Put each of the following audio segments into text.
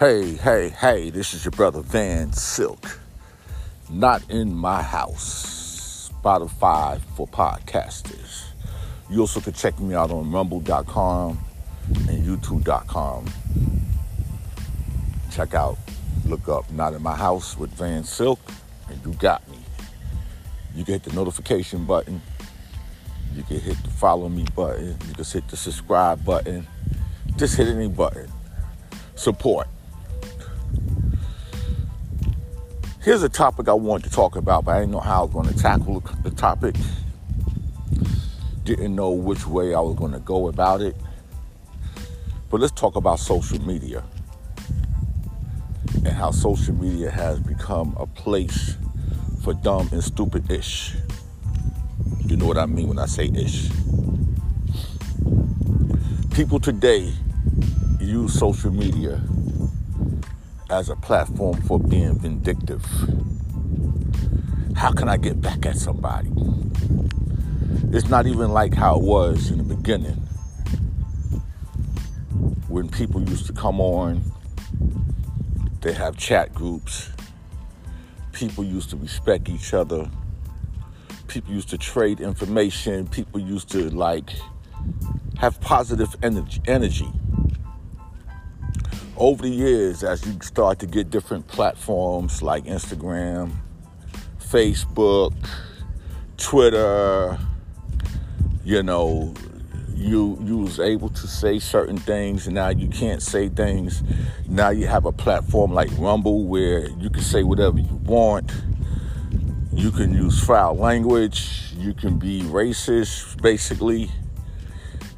Hey, hey, hey, this is your brother Van Silk. Not in my house. Spotify for podcasters. You also can check me out on rumble.com and youtube.com. Check out, look up Not in My House with Van Silk, and you got me. You can hit the notification button. You can hit the follow me button. You can hit the subscribe button. Just hit any button. Support. Here's a topic I wanted to talk about, but I didn't know how I was going to tackle the topic. Didn't know which way I was going to go about it. But let's talk about social media and how social media has become a place for dumb and stupid ish. You know what I mean when I say ish. People today use social media as a platform for being vindictive. How can I get back at somebody? It's not even like how it was in the beginning when people used to come on, they have chat groups. People used to respect each other. People used to trade information. People used to like have positive energy. energy over the years, as you start to get different platforms like Instagram, Facebook, Twitter, you know, you you was able to say certain things and now you can't say things. Now you have a platform like Rumble where you can say whatever you want. You can use foul language, you can be racist basically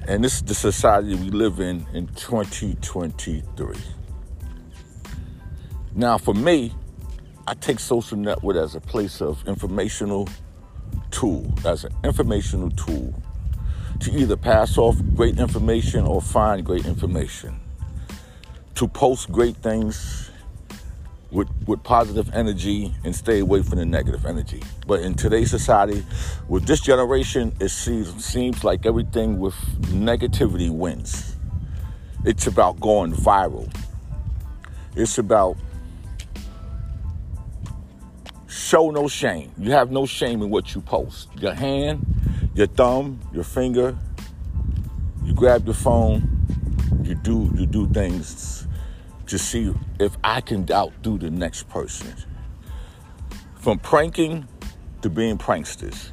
and this is the society we live in in 2023. Now, for me, I take social network as a place of informational tool, as an informational tool to either pass off great information or find great information, to post great things with, with positive energy and stay away from the negative energy. But in today's society, with this generation, it seems, seems like everything with negativity wins. It's about going viral. It's about show no shame. You have no shame in what you post. Your hand, your thumb, your finger, you grab your phone, you do you do things to see if I can outdo the next person. From pranking to being pranksters.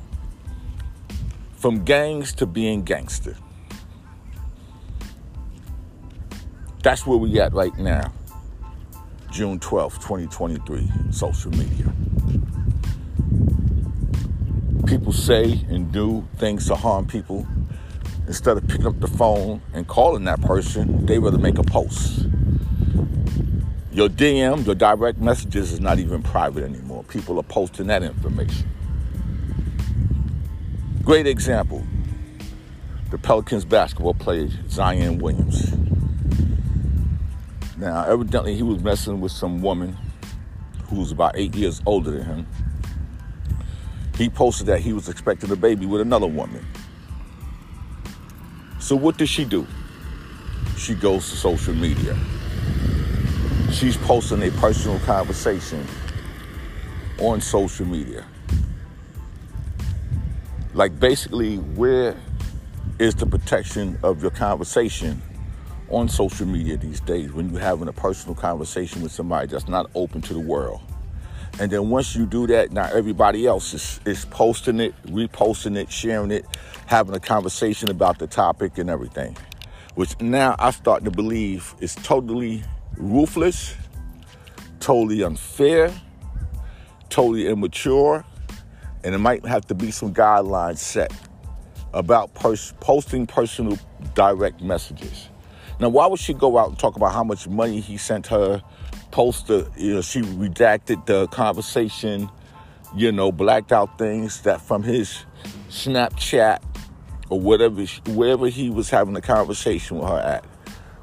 From gangs to being gangster. That's where we at right now. June 12th, 2023, social media. People say and do things to harm people. Instead of picking up the phone and calling that person, they rather make a post. Your DM, your direct messages is not even private anymore. People are posting that information. Great example. The Pelicans basketball player Zion Williams. Now, evidently, he was messing with some woman who was about eight years older than him. He posted that he was expecting a baby with another woman. So, what does she do? She goes to social media she's posting a personal conversation on social media. Like, basically, where is the protection of your conversation on social media these days when you're having a personal conversation with somebody that's not open to the world? And then once you do that, now everybody else is, is posting it, reposting it, sharing it, having a conversation about the topic and everything. Which now I start to believe is totally ruthless, totally unfair, totally immature, and it might have to be some guidelines set about pers- posting personal direct messages. Now, why would she go out and talk about how much money he sent her? Post the, you know, she redacted the conversation, you know, blacked out things that from his Snapchat or whatever, wherever he was having a conversation with her at.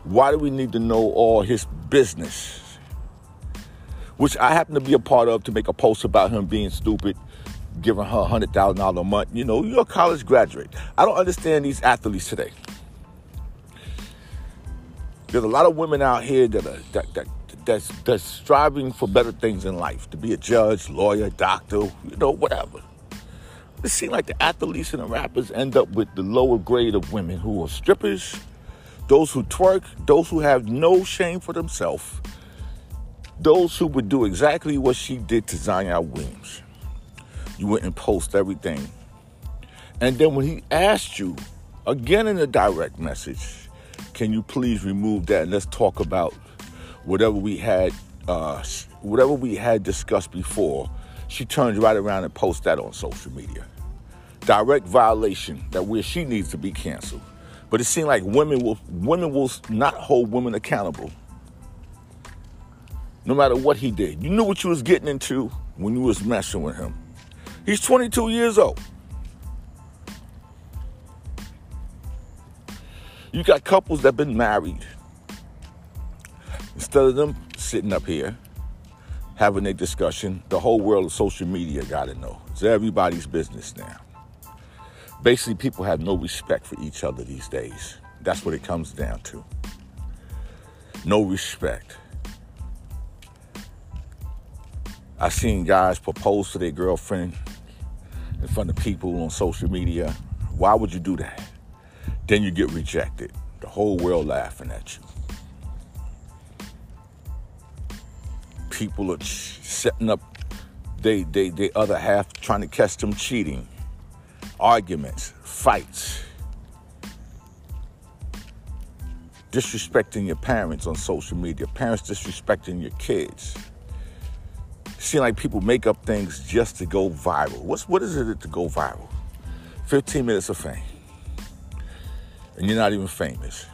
Why do we need to know all his business? Which I happen to be a part of to make a post about him being stupid, giving her $100,000 a month. You know, you're a college graduate. I don't understand these athletes today. There's a lot of women out here that are, that, that that's that's striving for better things in life, to be a judge, lawyer, doctor, you know, whatever. It seems like the athletes and the rappers end up with the lower grade of women who are strippers, those who twerk, those who have no shame for themselves, those who would do exactly what she did to Zion Williams. You wouldn't post everything. And then when he asked you, again in a direct message, can you please remove that and let's talk about whatever we had uh, whatever we had discussed before, she turns right around and posts that on social media. Direct violation that where she needs to be canceled. But it seemed like women will women will not hold women accountable. No matter what he did. You knew what you was getting into when you was messing with him. He's 22 years old. You got couples that been married. Instead of them sitting up here having a discussion, the whole world of social media got to know. It's everybody's business now. Basically, people have no respect for each other these days. That's what it comes down to. No respect. I've seen guys propose to their girlfriend in front of people on social media. Why would you do that? Then you get rejected. The whole world laughing at you. People are setting up they they the other half trying to catch them cheating. Arguments, fights. Disrespecting your parents on social media, parents disrespecting your kids. Seem like people make up things just to go viral. What's what is it to go viral? 15 minutes of fame and you're not even famous.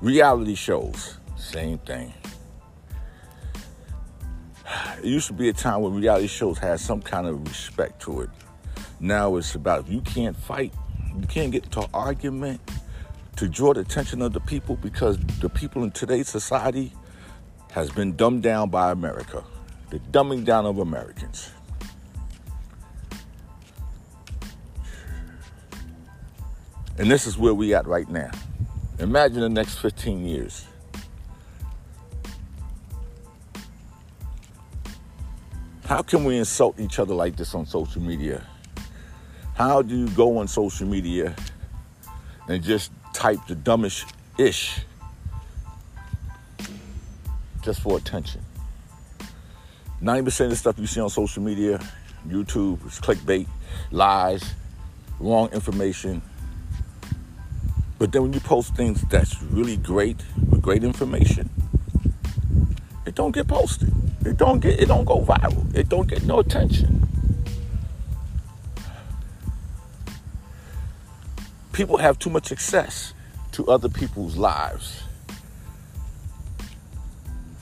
Reality shows, same thing. It used to be a time when reality shows had some kind of respect to it. Now it's about you can't fight, you can't get into argument to draw the attention of the people because the people in today's society has been dumbed down by America. The dumbing down of Americans. And this is where we at right now. Imagine the next 15 years. How can we insult each other like this on social media? How do you go on social media and just type the dumbest ish just for attention? 90% of the stuff you see on social media, YouTube, is clickbait, lies, wrong information, but then when you post things that's really great with great information, it don't get posted. It don't get it don't go viral. It don't get no attention. People have too much access to other people's lives.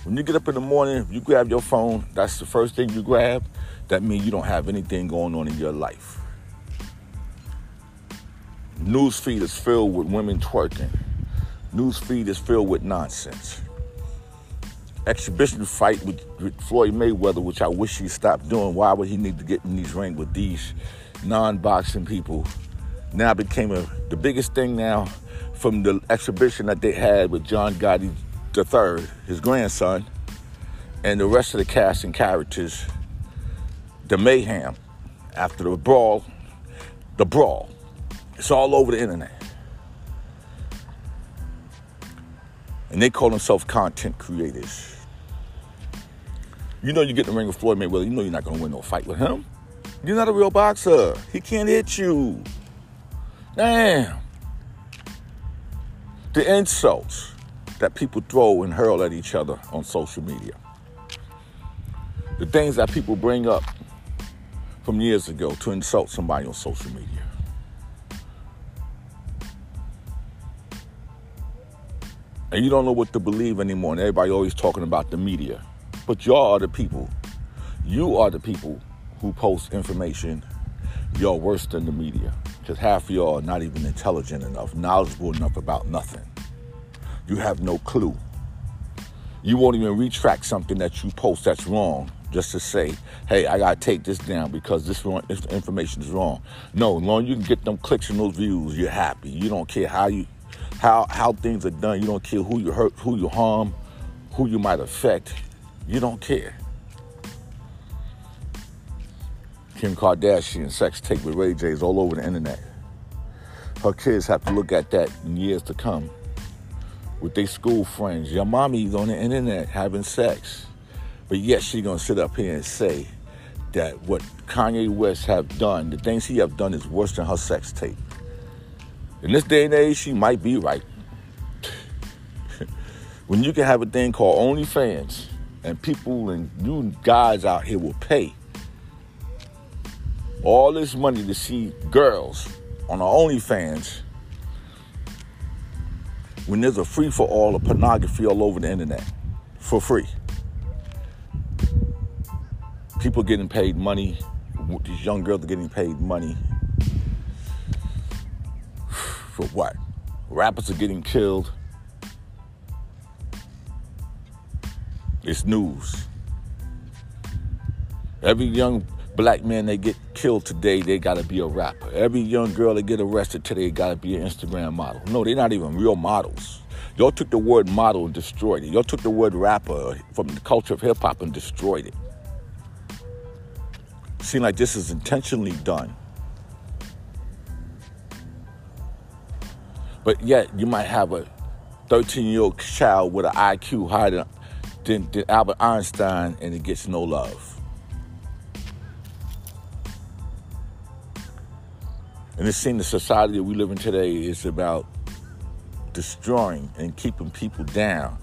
When you get up in the morning, you grab your phone, that's the first thing you grab. That means you don't have anything going on in your life news feed is filled with women twerking. News feed is filled with nonsense. Exhibition fight with, with Floyd Mayweather, which I wish he stopped doing. Why would he need to get in these rings with these non-boxing people? Now became a, the biggest thing now from the exhibition that they had with John Gotti III, his grandson, and the rest of the cast and characters. The mayhem after the brawl, the brawl. It's all over the internet. And they call themselves content creators. You know you get in the ring with Floyd Mayweather, you know you're not gonna win no fight with him. You're not a real boxer. He can't hit you. Damn. The insults that people throw and hurl at each other on social media. The things that people bring up from years ago to insult somebody on social media. and you don't know what to believe anymore. And everybody always talking about the media. But y'all are the people. You are the people who post information. Y'all worse than the media. Because half of y'all are not even intelligent enough, knowledgeable enough about nothing. You have no clue. You won't even retract something that you post that's wrong just to say, hey, I gotta take this down because this, this information is wrong. No, as long as you can get them clicks and those views, you're happy. You don't care how you how how things are done. You don't care who you hurt, who you harm, who you might affect, you don't care. Kim Kardashian sex tape with Ray J is all over the internet. Her kids have to look at that in years to come with their school friends. Your mommy's on the internet having sex. But yet she gonna sit up here and say that what Kanye West have done, the things he have done is worse than her sex tape. In this day and age, she might be right. when you can have a thing called OnlyFans and people and you guys out here will pay all this money to see girls on the OnlyFans when there's a free for all of pornography all over the internet for free. People getting paid money, these young girls are getting paid money for what? Rappers are getting killed. It's news. Every young black man they get killed today, they gotta be a rapper. Every young girl that get arrested today gotta be an Instagram model. No, they're not even real models. Y'all took the word model and destroyed it. Y'all took the word rapper from the culture of hip hop and destroyed it. Seem like this is intentionally done. But yet you might have a 13 year old child with an IQ higher than, than Albert Einstein and it gets no love. And it seems the society that we live in today is about destroying and keeping people down.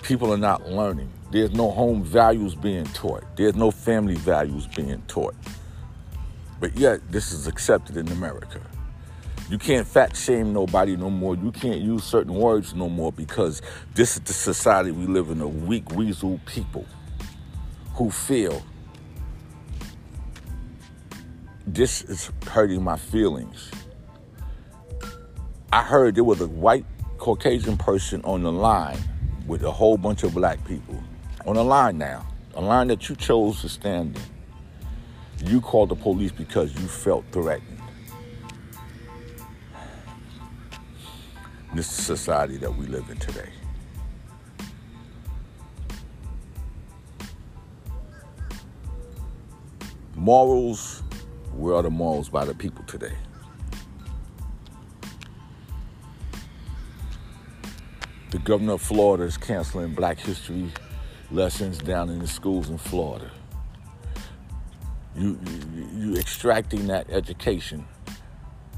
People are not learning. There's no home values being taught. There's no family values being taught. But yet, this is accepted in America. You can't fat shame nobody no more. You can't use certain words no more because this is the society we live in, a weak, weasel people who feel this is hurting my feelings. I heard there was a white Caucasian person on the line with a whole bunch of black people. On the line now, a line that you chose to stand in. You called the police because you felt threatened. This is society that we live in today. Morals where are the morals by the people today? The governor of Florida is canceling black history lessons down in the schools in Florida. You, you, you extracting that education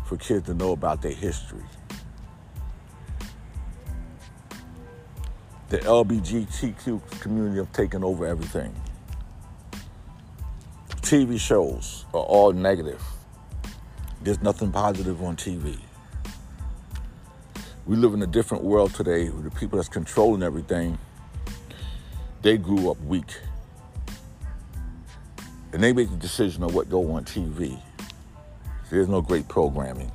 for kids to know about their history. The LGBTQ community have taken over everything. TV shows are all negative. There's nothing positive on TV. We live in a different world today where the people that's controlling everything, they grew up weak. And they make the decision of what go on TV. There's no great programming.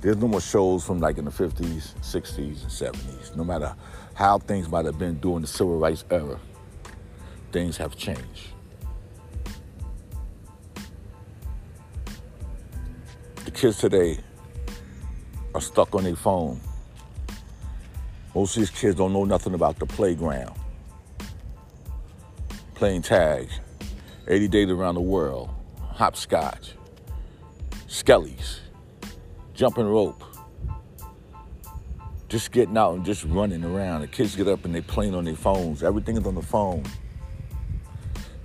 There's no more shows from like in the 50s, 60s, and 70s, no matter how things might have been during the civil rights era things have changed. The kids today are stuck on their phone. Most of these kids don't know nothing about the playground. Playing tag, 80 days around the world, hopscotch, skellies, jumping rope, just getting out and just running around. The kids get up and they playing on their phones. Everything is on the phone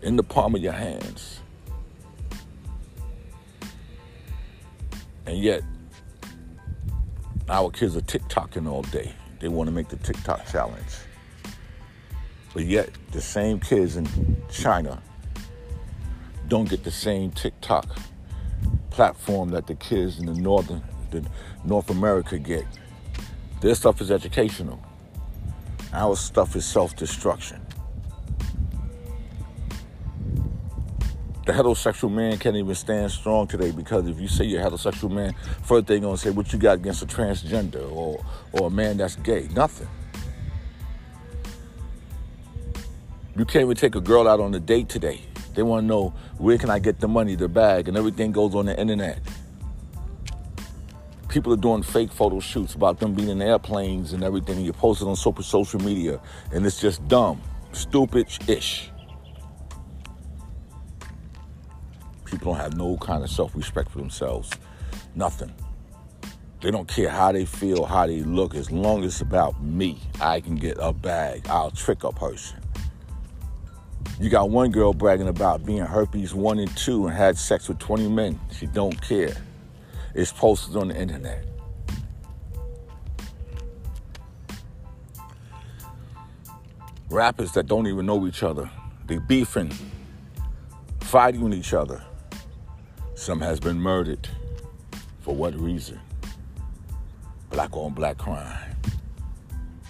in the palm of your hands. And yet, our kids are TikToking all day. They want to make the TikTok challenge. But yet, the same kids in China don't get the same TikTok platform that the kids in the northern, the North America get. Their stuff is educational. Our stuff is self-destruction. The heterosexual man can't even stand strong today because if you say you're a heterosexual man, first they're gonna say what you got against a transgender or or a man that's gay. Nothing. You can't even take a girl out on a date today. They want to know where can I get the money, the bag, and everything goes on the internet. People are doing fake photo shoots about them being in airplanes and everything. And you post it on social media, and it's just dumb, stupid-ish. People don't have no kind of self-respect for themselves. Nothing. They don't care how they feel, how they look. As long as it's about me, I can get a bag. I'll trick a person. You got one girl bragging about being herpes one and two and had sex with 20 men. She don't care. It's posted on the internet. Rappers that don't even know each other, they beefing, fighting each other. Some has been murdered. For what reason? Black on black crime.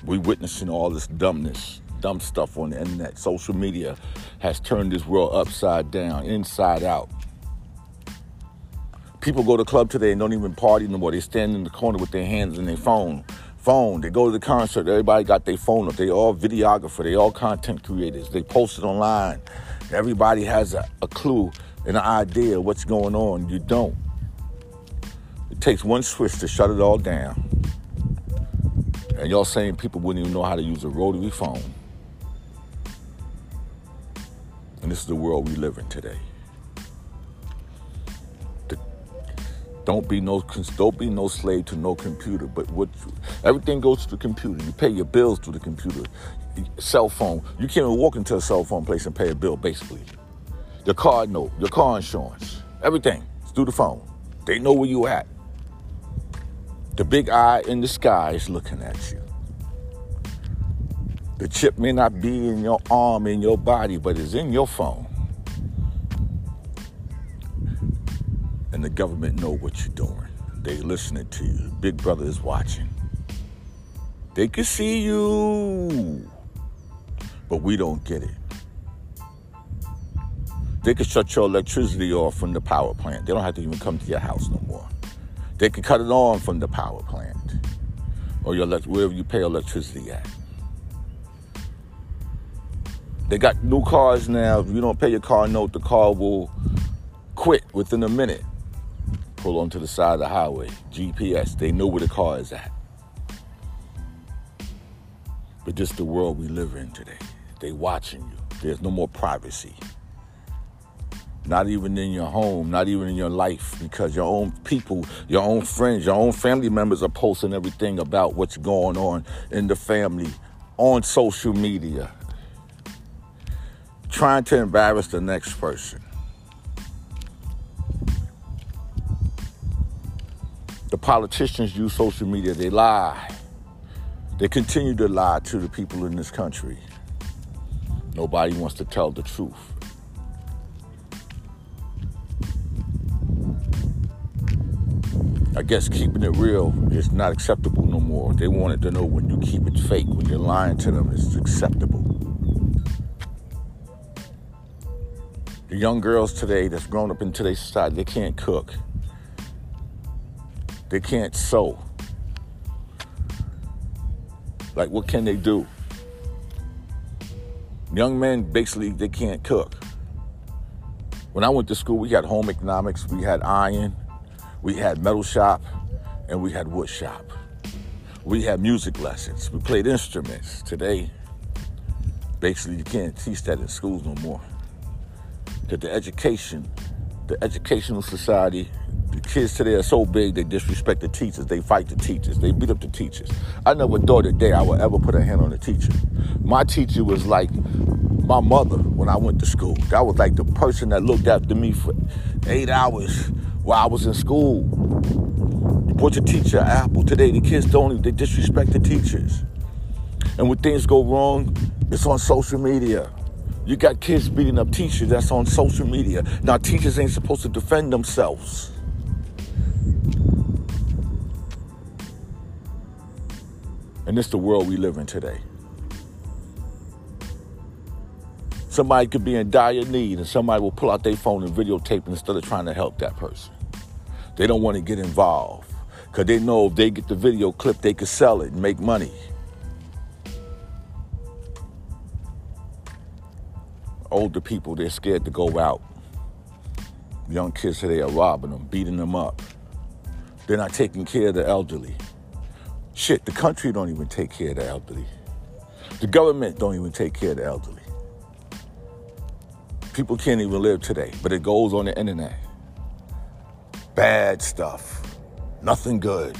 We witnessing all this dumbness dumb stuff on the internet. Social media has turned this world upside down, inside out. People go to club today and don't even party no more. They stand in the corner with their hands in their phone. Phone. They go to the concert. Everybody got their phone up. They all videographer. They all content creators. They post it online. Everybody has a, a clue and an idea of what's going on. You don't. It takes one switch to shut it all down. And y'all saying people wouldn't even know how to use a rotary phone. And this is the world we live in today. don't be no don't be no slave to no computer. But what everything goes to the computer. You pay your bills through the computer. Cell phone. You can't even walk into a cell phone place and pay a bill. Basically, your car note, your car insurance, everything it's through the phone. They know where you at. The big eye in the sky is looking at you. The chip may not be in your arm, in your body, but it's in your phone. And the government know what you're doing. They listening to you. Big brother is watching. They can see you. But we don't get it. They can shut your electricity off from the power plant. They don't have to even come to your house no more. They can cut it on from the power plant or your wherever you pay electricity at. They got new cars now. If you don't pay your car note, the car will quit within a minute. Pull onto the side of the highway. GPS, they know where the car is at. But this the world we live in today. They watching you. There's no more privacy. Not even in your home, not even in your life, because your own people, your own friends, your own family members are posting everything about what's going on in the family on social media trying to embarrass the next person. The politicians use social media, they lie. They continue to lie to the people in this country. Nobody wants to tell the truth. I guess keeping it real is not acceptable no more. They wanted to know when you keep it fake, when you're lying to them, it's acceptable. The young girls today that's grown up in today's society, they can't cook. They can't sew. Like, what can they do? Young men, basically, they can't cook. When I went to school, we had home economics, we had iron, we had metal shop, and we had wood shop. We had music lessons. We played instruments. Today, basically, you can't teach that in schools no more that the education, the educational society, the kids today are so big they disrespect the teachers. They fight the teachers. They beat up the teachers. I never thought a day I would ever put a hand on a teacher. My teacher was like my mother when I went to school. That was like the person that looked after me for eight hours while I was in school. You put your teacher apple. Today the kids don't even, they disrespect the teachers. And when things go wrong, it's on social media. You got kids beating up teachers that's on social media. Now, teachers ain't supposed to defend themselves. And it's the world we live in today. Somebody could be in dire need and somebody will pull out their phone and videotape instead of trying to help that person. They don't want to get involved because they know if they get the video clip, they could sell it and make money. older people, they're scared to go out. Young kids today are robbing them, beating them up. They're not taking care of the elderly. Shit, the country don't even take care of the elderly. The government don't even take care of the elderly. People can't even live today, but it goes on the internet. Bad stuff. Nothing good.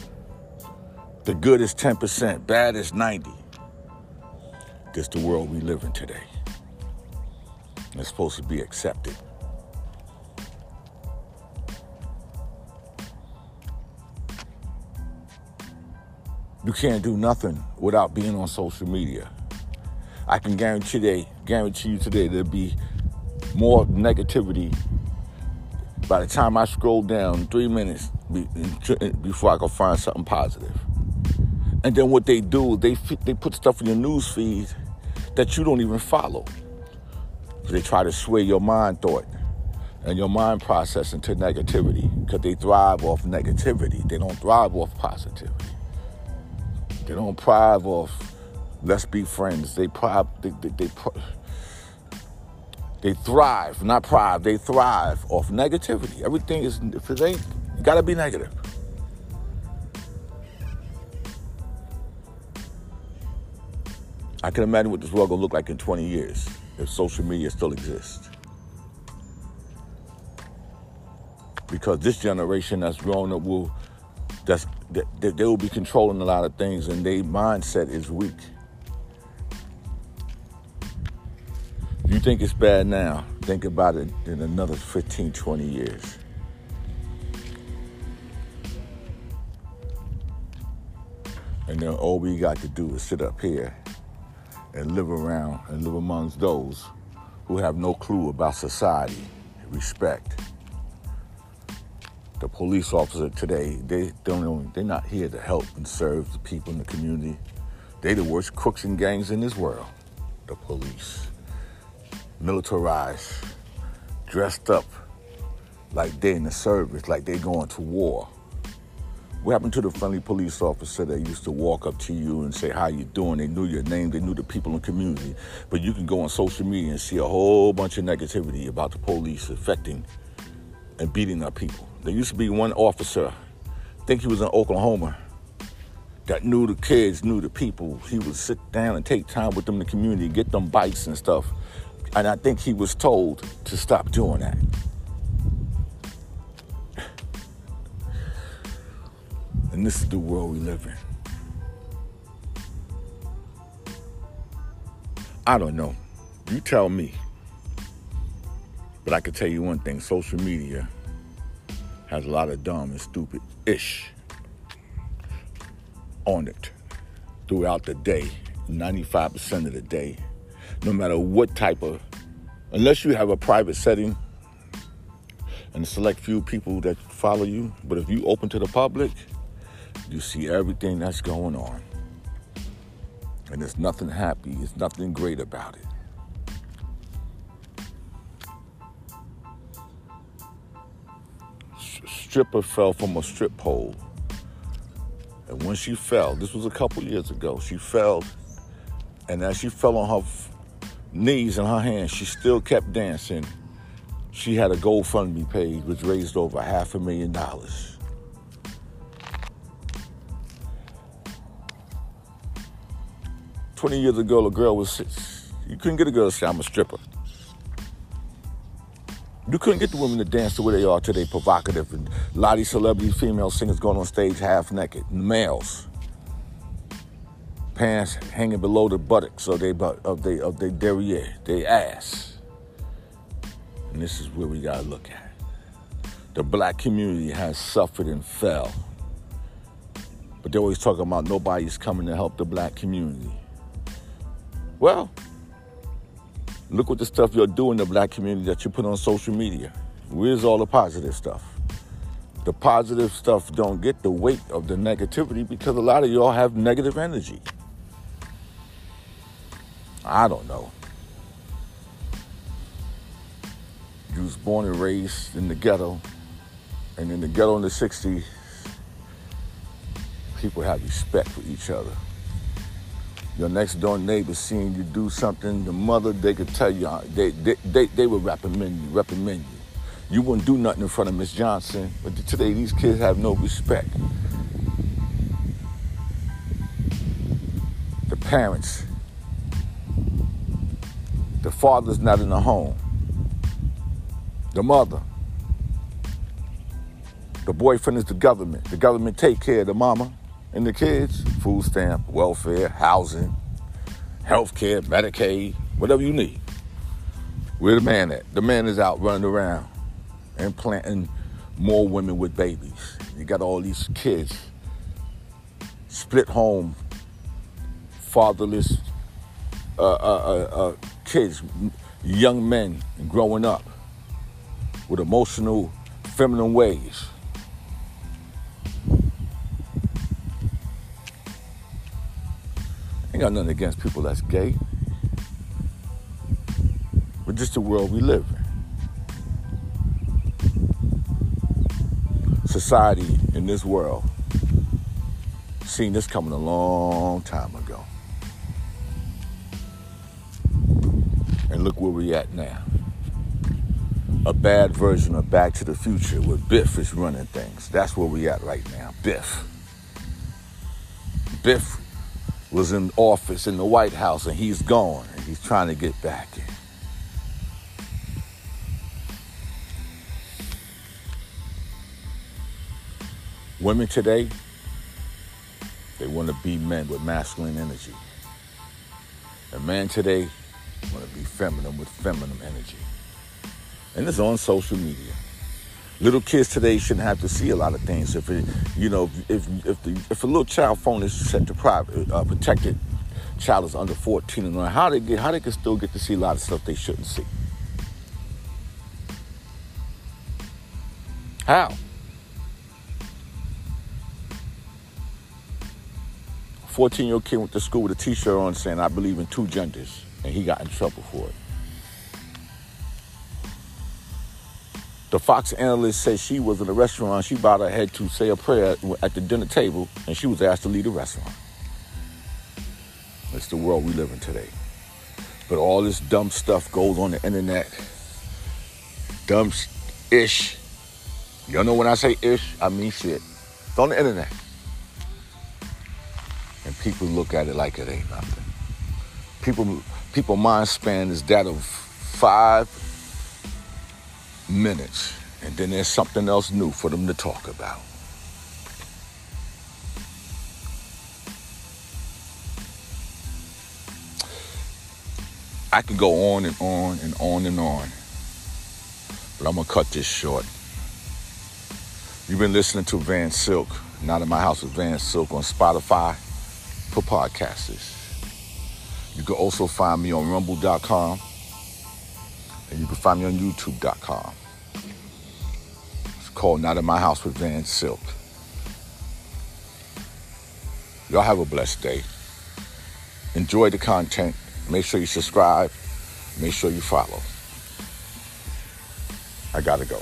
The good is 10%, bad is 90. This the world we live in today. It's supposed to be accepted. You can't do nothing without being on social media. I can guarantee today, guarantee you today there'll be more negativity by the time I scroll down three minutes before I can find something positive. And then what they do, they they put stuff in your news feed that you don't even follow. They try to sway your mind thought and your mind process into negativity because they thrive off negativity. They don't thrive off positivity. They don't thrive off let's be friends. They thrive. They, they, they, they thrive, not thrive. They thrive off negativity. Everything is if it ain't, you gotta be negative. I can imagine what this world gonna look like in 20 years if social media still exists. Because this generation that's growing up will that's that, they will be controlling a lot of things and their mindset is weak. You think it's bad now, think about it in another 15, 20 years. And then all we got to do is sit up here and live around and live amongst those who have no clue about society, and respect. The police officer today, they don't know, they're not here to help and serve the people in the community. They the worst crooks and gangs in this world, the police militarized, dressed up like they're in the service, like they're going to war. What happened to the friendly police officer that used to walk up to you and say, how you doing? They knew your name, they knew the people in the community. But you can go on social media and see a whole bunch of negativity about the police affecting and beating up people. There used to be one officer, I think he was in Oklahoma, that knew the kids, knew the people. He would sit down and take time with them in the community, get them bikes and stuff. And I think he was told to stop doing that. And this is the world we live in. I don't know. You tell me. But I can tell you one thing social media has a lot of dumb and stupid ish on it throughout the day, 95% of the day no matter what type of, unless you have a private setting and a select few people that follow you, but if you open to the public, you see everything that's going on. And there's nothing happy, there's nothing great about it. Stripper fell from a strip pole. And when she fell, this was a couple years ago, she fell, and as she fell on her knees and her hands, she still kept dancing. She had a GoFundMe page which raised over half a million dollars. Twenty years ago, a girl was you couldn't get a girl to say I'm a stripper. You couldn't get the women to dance the way they are today, provocative and a lot of these celebrity female singers going on stage half naked, males pants hanging below the buttocks of their of they of their derriere, their ass. And this is where we gotta look at. The black community has suffered and fell. But they're always talking about nobody's coming to help the black community. Well, look what the stuff you're doing in the black community that you put on social media. Where's all the positive stuff? The positive stuff don't get the weight of the negativity because a lot of y'all have negative energy. I don't know. You was born and raised in the ghetto, and in the ghetto in the 60s, people have respect for each other. Your next door neighbor seeing you do something, the mother, they could tell you, they, they, they, they would reprimand you, reprimand you. You wouldn't do nothing in front of Miss Johnson, but today these kids have no respect. The parents, the father's not in the home. The mother, the boyfriend is the government. The government take care of the mama and the kids, food stamp, welfare, housing, health care, Medicaid, whatever you need. Where the man at? The man is out running around and planting more women with babies. You got all these kids, split home, fatherless uh, uh, uh, uh kids, young men growing up with emotional, feminine ways. Ain't got nothing against people that's gay. But just the world we live in. Society in this world seen this coming a long time ago. And look where we at now. A bad version of Back to the Future where Biff is running things. That's where we at right now. Biff. Biff was in office in the White House and he's gone and he's trying to get back in. Women today, they want to be men with masculine energy. A man today want to be feminine with feminine energy. And it's on social media. Little kids today shouldn't have to see a lot of things. If it, you know, if if the, if a little child phone is set to private, uh, protected, child is under 14 and how they get, how they can still get to see a lot of stuff they shouldn't see. How? 14 year old kid went to school with a t shirt on saying, I believe in two genders, and he got in trouble for it. The Fox analyst said she was in a restaurant. She bowed her head to say a prayer at the dinner table, and she was asked to leave the restaurant. It's the world we live in today. But all this dumb stuff goes on the internet. Dumb ish. Y'all know when I say ish, I mean shit. It's on the internet. And people look at it like it ain't nothing. People, people mind span is that of five minutes, and then there's something else new for them to talk about. I could go on and on and on and on, but I'm gonna cut this short. You've been listening to Van Silk, not in my house with Van Silk on Spotify for podcasters. You can also find me on rumble.com and you can find me on youtube.com. It's called Not in My House with Van Silk. Y'all have a blessed day. Enjoy the content. Make sure you subscribe. Make sure you follow. I gotta go.